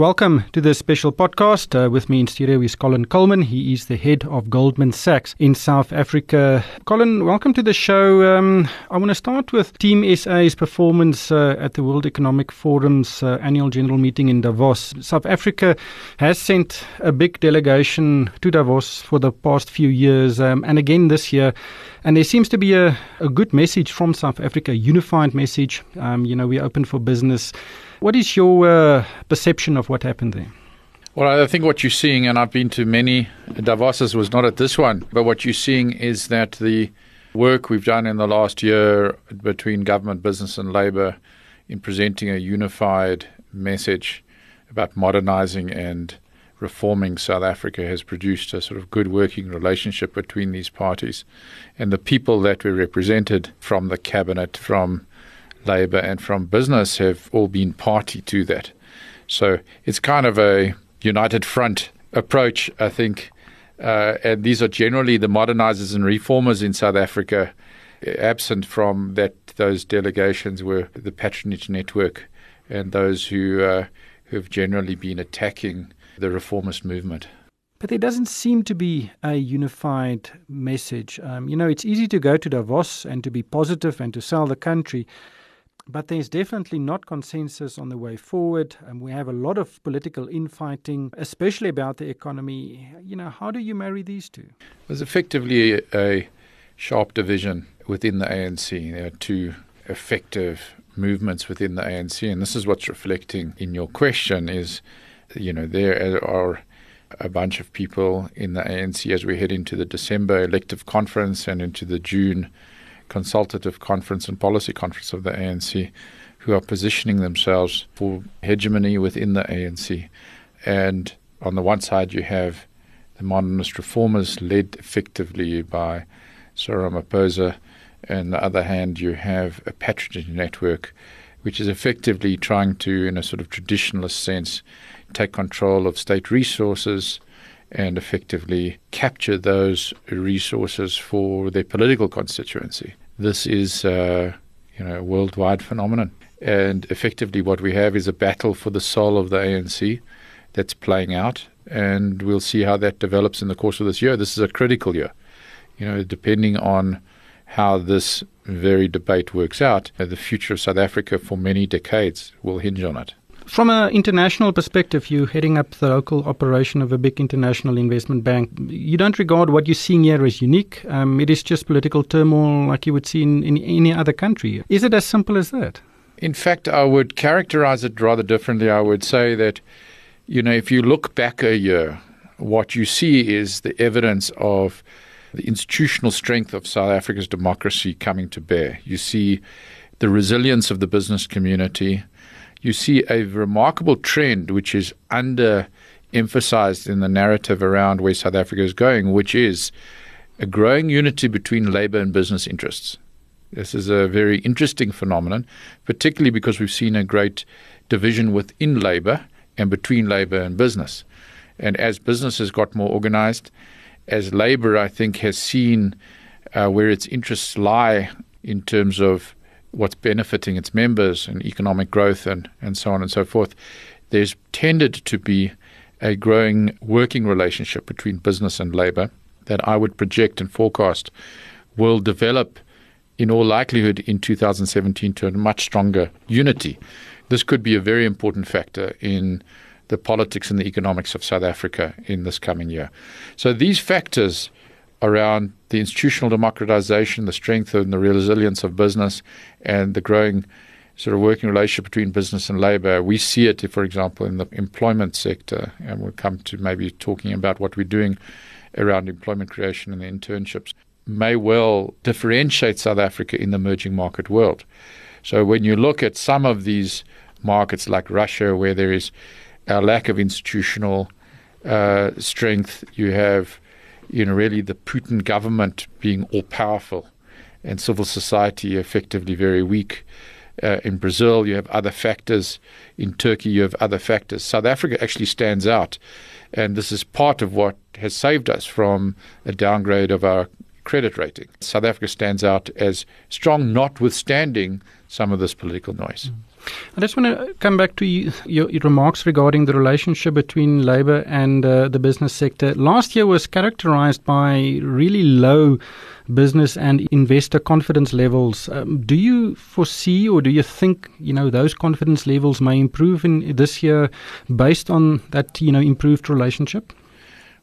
Welcome to this special podcast. Uh, with me in studio is Colin Coleman. He is the head of Goldman Sachs in South Africa. Colin, welcome to the show. Um, I want to start with Team SA's performance uh, at the World Economic Forum's uh, annual general meeting in Davos. South Africa has sent a big delegation to Davos for the past few years, um, and again this year. And there seems to be a, a good message from South Africa, a unified message. Um, you know, we're open for business. What is your uh, perception of what happened there? Well, I think what you're seeing, and I've been to many Davoses, was not at this one, but what you're seeing is that the work we've done in the last year between government, business, and labour in presenting a unified message about modernising and reforming South Africa has produced a sort of good working relationship between these parties. And the people that were represented from the cabinet, from Labour and from business have all been party to that. So it's kind of a united front approach, I think. Uh, and these are generally the modernizers and reformers in South Africa. Absent from that, those delegations were the patronage network and those who uh, who have generally been attacking the reformist movement. But there doesn't seem to be a unified message. Um, you know, it's easy to go to Davos and to be positive and to sell the country. But there's definitely not consensus on the way forward. And we have a lot of political infighting, especially about the economy. You know, how do you marry these two? There's effectively a, sharp division within the ANC. There are two effective movements within the ANC, and this is what's reflecting in your question is, you know, there are a bunch of people in the ANC as we head into the December elective conference and into the June consultative conference and policy conference of the ANC who are positioning themselves for hegemony within the ANC. And on the one side, you have the modernist reformers led effectively by Cyril Ramaphosa. And on the other hand, you have a patronage network which is effectively trying to, in a sort of traditionalist sense, take control of state resources and effectively capture those resources for their political constituency. This is, uh, you know, a worldwide phenomenon. And effectively, what we have is a battle for the soul of the ANC that's playing out, and we'll see how that develops in the course of this year. This is a critical year, you know, depending on how this very debate works out. The future of South Africa for many decades will hinge on it. From an international perspective, you're heading up the local operation of a big international investment bank. You don't regard what you're seeing here as unique. Um, it is just political turmoil like you would see in, in any other country. Is it as simple as that? In fact, I would characterize it rather differently. I would say that, you know, if you look back a year, what you see is the evidence of the institutional strength of South Africa's democracy coming to bear. You see the resilience of the business community you see a remarkable trend which is under emphasized in the narrative around where South Africa is going, which is a growing unity between labor and business interests. This is a very interesting phenomenon, particularly because we've seen a great division within labor and between labor and business. And as business has got more organized, as labor, I think, has seen uh, where its interests lie in terms of what's benefiting its members and economic growth and, and so on and so forth, there's tended to be a growing working relationship between business and labor that I would project and forecast will develop in all likelihood in 2017 to a much stronger unity. This could be a very important factor in the politics and the economics of South Africa in this coming year. So these factors around the institutional democratization, the strength and the resilience of business, and the growing sort of working relationship between business and labor. We see it, for example, in the employment sector, and we'll come to maybe talking about what we're doing around employment creation and the internships, may well differentiate South Africa in the emerging market world. So when you look at some of these markets like Russia, where there is a lack of institutional uh, strength, you have you know, really the Putin government being all powerful and civil society effectively very weak. Uh, in Brazil, you have other factors. In Turkey, you have other factors. South Africa actually stands out. And this is part of what has saved us from a downgrade of our credit rating. South Africa stands out as strong, notwithstanding some of this political noise. I just want to come back to you, your, your, remarks regarding the relationship between labor and uh, the business sector. Last year was characterized by really low business and investor confidence levels. Um, do you foresee or do you think you know those confidence levels may improve in this year based on that you know improved relationship?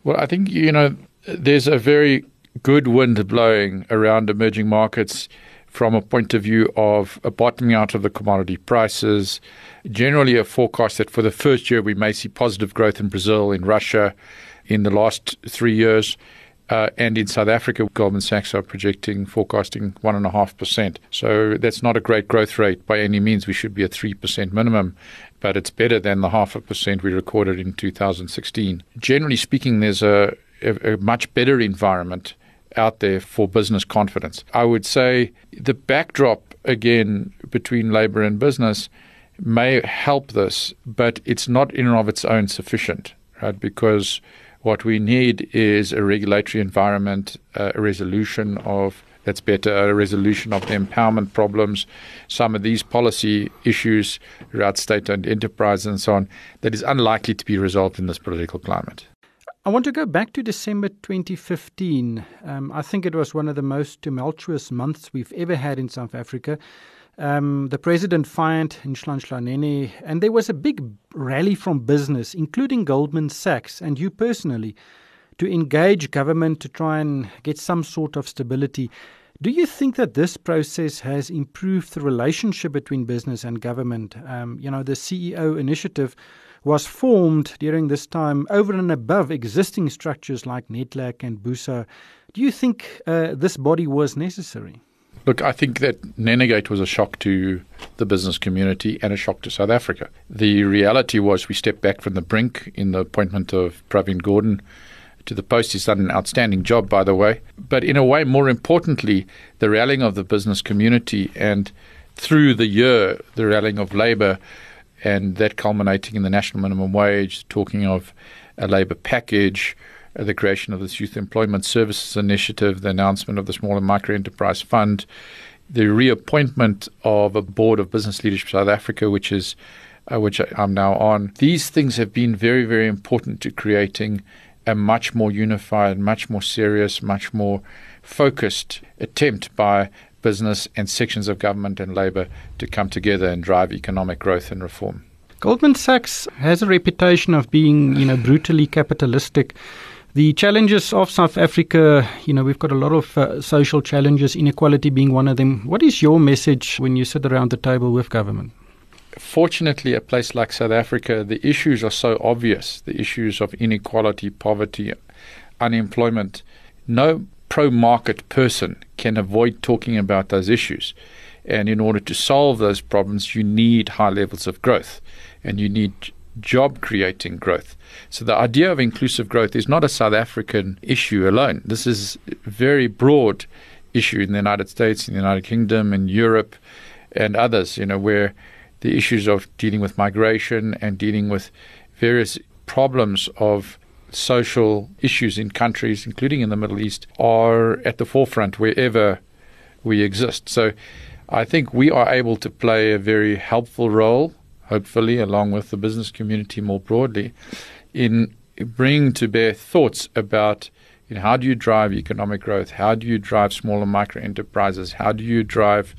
Well, I think you know there's a very good wind blowing around emerging markets from a point of view of a bottoming out of the commodity prices. Generally, a forecast that for the first year we may see positive growth in Brazil, in Russia, in the last three years. Uh, and in South Africa, Goldman Sachs are projecting, forecasting 1.5%. So that's not a great growth rate by any means. We should be at 3% minimum, but it's better than the half a percent we recorded in 2016. Generally speaking, there's a, a, a much better environment out there for business confidence. I would say the backdrop, again, between labor and business may help this, but it's not in and of its own sufficient, right? Because what we need is a regulatory environment, uh, a resolution of that's better, a resolution of the empowerment problems, some of these policy issues around state owned enterprise and so on, that is unlikely to be resolved in this political climate. I want to go back to December 2015. Um, I think it was one of the most tumultuous months we've ever had in South Africa. Um, the president fired Nhlanhla and there was a big rally from business, including Goldman Sachs and you personally, to engage government to try and get some sort of stability. Do you think that this process has improved the relationship between business and government? Um, you know, the CEO initiative was formed during this time over and above existing structures like Nedlac and BUSA. Do you think uh, this body was necessary? Look, I think that Nenegate was a shock to the business community and a shock to South Africa. The reality was we stepped back from the brink in the appointment of Pravin Gordhan to the post. He's done an outstanding job, by the way. But in a way, more importantly, the rallying of the business community and through the year, the rallying of labour and that culminating in the national minimum wage, talking of a labour package, uh, the creation of this Youth Employment Services Initiative, the announcement of the Small and Micro Enterprise Fund, the reappointment of a board of business leadership South Africa, which is uh, which I'm now on. These things have been very, very important to creating a much more unified, much more serious, much more focused attempt by business and sections of government and labor to come together and drive economic growth and reform. Goldman Sachs has a reputation of being, you know, brutally capitalistic. The challenges of South Africa, you know, we've got a lot of uh, social challenges, inequality being one of them. What is your message when you sit around the table with government? Fortunately, a place like South Africa, the issues are so obvious the issues of inequality, poverty, unemployment. No pro market person can avoid talking about those issues. And in order to solve those problems, you need high levels of growth and you need job creating growth. So the idea of inclusive growth is not a South African issue alone. This is a very broad issue in the United States, in the United Kingdom, in Europe, and others, you know, where the issues of dealing with migration and dealing with various problems of social issues in countries, including in the Middle East, are at the forefront wherever we exist. So I think we are able to play a very helpful role, hopefully, along with the business community more broadly, in bringing to bear thoughts about you know, how do you drive economic growth? How do you drive small and micro enterprises? How do you drive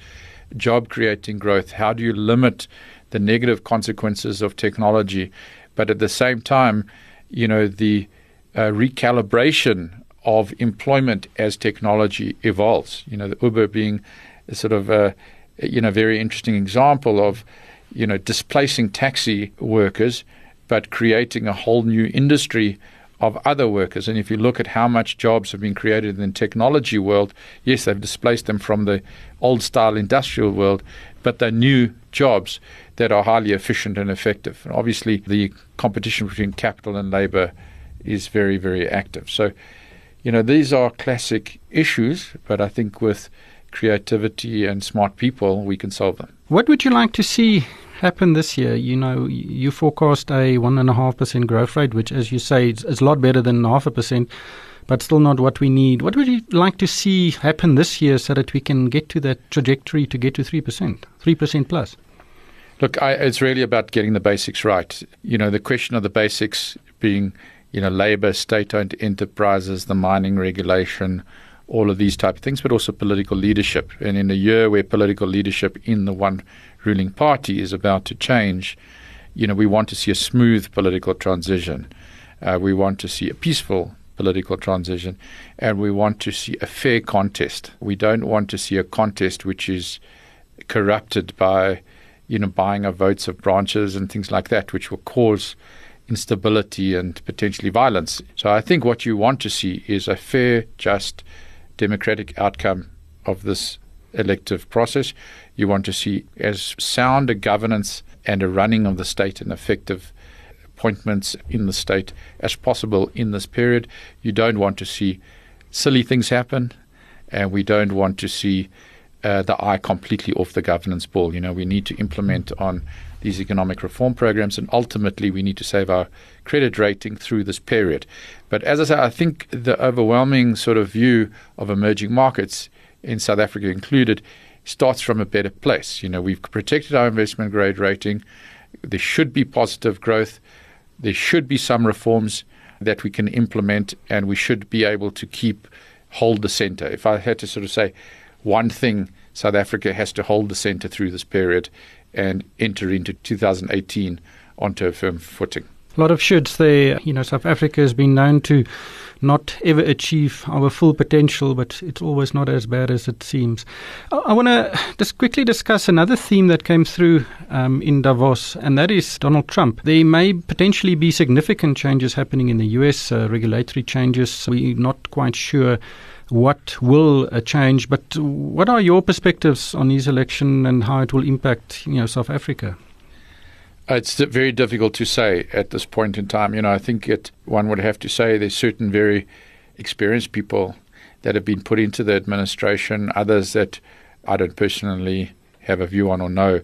job creating growth? How do you limit the negative consequences of technology? But at the same time, you know, the uh, recalibration of employment as technology evolves. You know, the Uber being a sort of a, you know, very interesting example of, you know, displacing taxi workers, but creating a whole new industry of other workers. And if you look at how much jobs have been created in the technology world, yes, they've displaced them from the old style industrial world, but they're new jobs that are highly efficient and effective. And obviously, the competition between capital and labor is very, very active. So, you know, these are classic issues, but I think with creativity and smart people, we can solve them. What would you like to see happen this year? You know, you forecast a 1.5% growth rate, which, as you say, is, a lot better than half a percent but still not what we need. What would you like to see happen this year so that we can get to that trajectory to get to 3%, 3% plus? Look, I, it's really about getting the basics right. You know, the question of the basics being, you know, labor, state-owned enterprises, the mining regulation, all of these type of things, but also political leadership. And in a year where political leadership in the one ruling party is about to change, you know, we want to see a smooth political transition. Uh, we want to see a peaceful political transition, and we want to see a fair contest. We don't want to see a contest which is corrupted by, you know, buying of votes of branches and things like that, which will cause instability and potentially violence. So I think what you want to see is a fair, just, democratic outcome of this elective process. You want to see as sound a governance and a running of the state and effective appointments in the state as possible in this period. You don't want to see silly things happen, and we don't want to see uh, the eye completely off the governance ball. You know, we need to implement on these economic reform programs, and ultimately, we need to save our credit rating through this period. But as I say, I think the overwhelming sort of view of emerging markets, in South Africa included, starts from a better place. You know, we've protected our investment grade rating. There should be positive growth there should be some reforms that we can implement, and we should be able to keep hold the centre. If I had to sort of say one thing, South Africa has to hold the centre through this period and enter into 2018 onto a firm footing. A lot of shoulds there. You know, South Africa has been known to not ever achieve our full potential, but it's always not as bad as it seems. I, I want to just quickly discuss another theme that came through um, in Davos, and that is Donald Trump. There may potentially be significant changes happening in the US, uh, regulatory changes. We're not quite sure what will uh, change, but what are your perspectives on his election and how it will impact, you know, South Africa? Uh, it's very difficult to say at this point in time. You know, I think it, one would have to say there's certain very experienced people that have been put into the administration, others that I don't personally have a view on or know.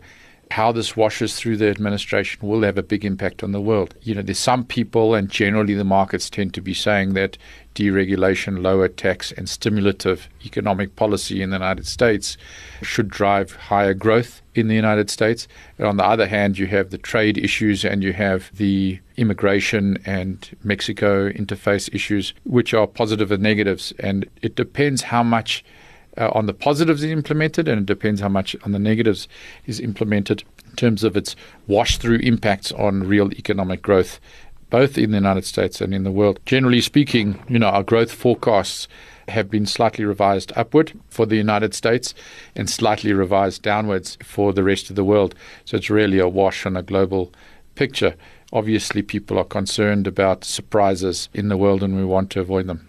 How this washes through the administration will have a big impact on the world. You know, there's some people, and generally the markets tend to be saying that deregulation, lower tax, and stimulative economic policy in the United States should drive higher growth in the United States. And on the other hand, you have the trade issues and you have the immigration and Mexico interface issues, which are positive and negatives. And it depends how much uh, on the positives is implemented, and it depends how much on the negatives is implemented in terms of its wash through impacts on real economic growth both in the United States and in the world. Generally speaking, you know, our growth forecasts have been slightly revised upward for the United States and slightly revised downwards for the rest of the world. So it's really a wash on a global picture. Obviously, people are concerned about surprises in the world and we want to avoid them.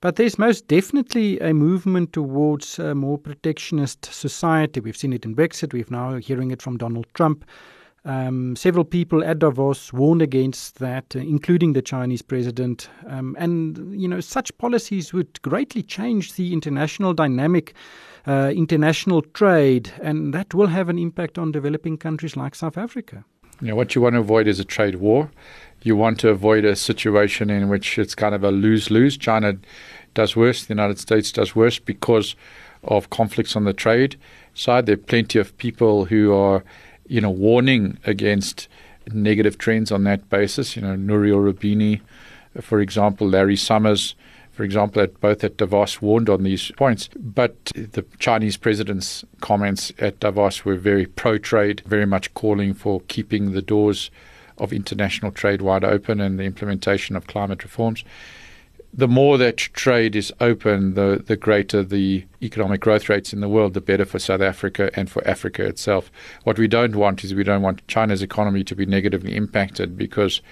But there's most definitely a movement towards a more protectionist society. We've seen it in Brexit, we've now hearing it from Donald Trump. Um, several people at Davos warned against that, uh, including the Chinese president. Um, and, you know, such policies would greatly change the international dynamic, uh, international trade, and that will have an impact on developing countries like South Africa. Know, what you want to avoid is a trade war. You want to avoid a situation in which it's kind of a lose lose. China does worse, the United States does worse because of conflicts on the trade side. There are plenty of people who are you know, warning against negative trends on that basis. You know, Nouriel Roubini, for example, Larry Summers, for example, at both at Davos warned on these points. But the Chinese president's comments at Davos were very pro trade, very much calling for keeping the doors of international trade wide open and the implementation of climate reforms the more that trade is open, the, the greater the economic growth rates in the world, the better for South Africa and for Africa itself. What we don't want is we don't want China's economy to be negatively impacted because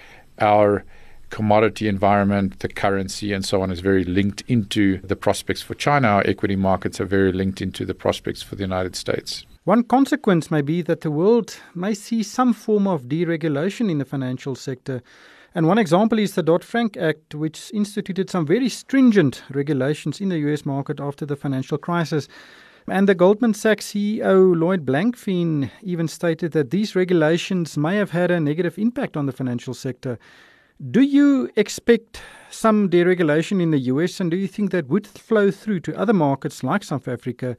our commodity environment, the currency, and so on is very linked into the prospects for China. Our equity markets are very linked into the prospects for the United States. One consequence may be that the world may see some form of deregulation in the financial sector. And one example is the Dodd Frank Act, which instituted some very stringent regulations in the US market after the financial crisis. And the Goldman Sachs CEO Lloyd Blankfein even stated that these regulations may have had a negative impact on the financial sector. Do you expect some deregulation in the US, and do you think that would flow through to other markets like South Africa,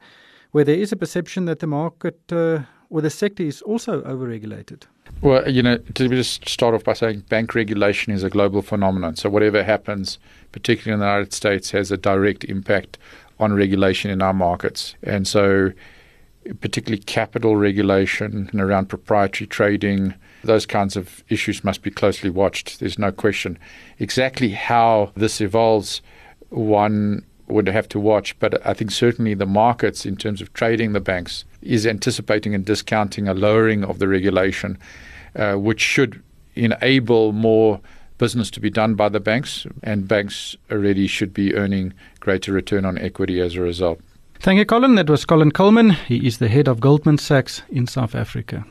where there is a perception that the market uh, or the sector is also overregulated? Well, you know, to just start off by saying bank regulation is a global phenomenon. So whatever happens, particularly in the United States, has a direct impact on regulation in our markets. And so particularly capital regulation and around proprietary trading, those kinds of issues must be closely watched. There's no question. Exactly how this evolves, one would have to watch, but I think certainly the markets, in terms of trading the banks, is anticipating and discounting a lowering of the regulation, uh, which should enable more business to be done by the banks, and banks already should be earning greater return on equity as a result. Thank you, Colin. That was Colin Coleman. He is the head of Goldman Sachs in South Africa.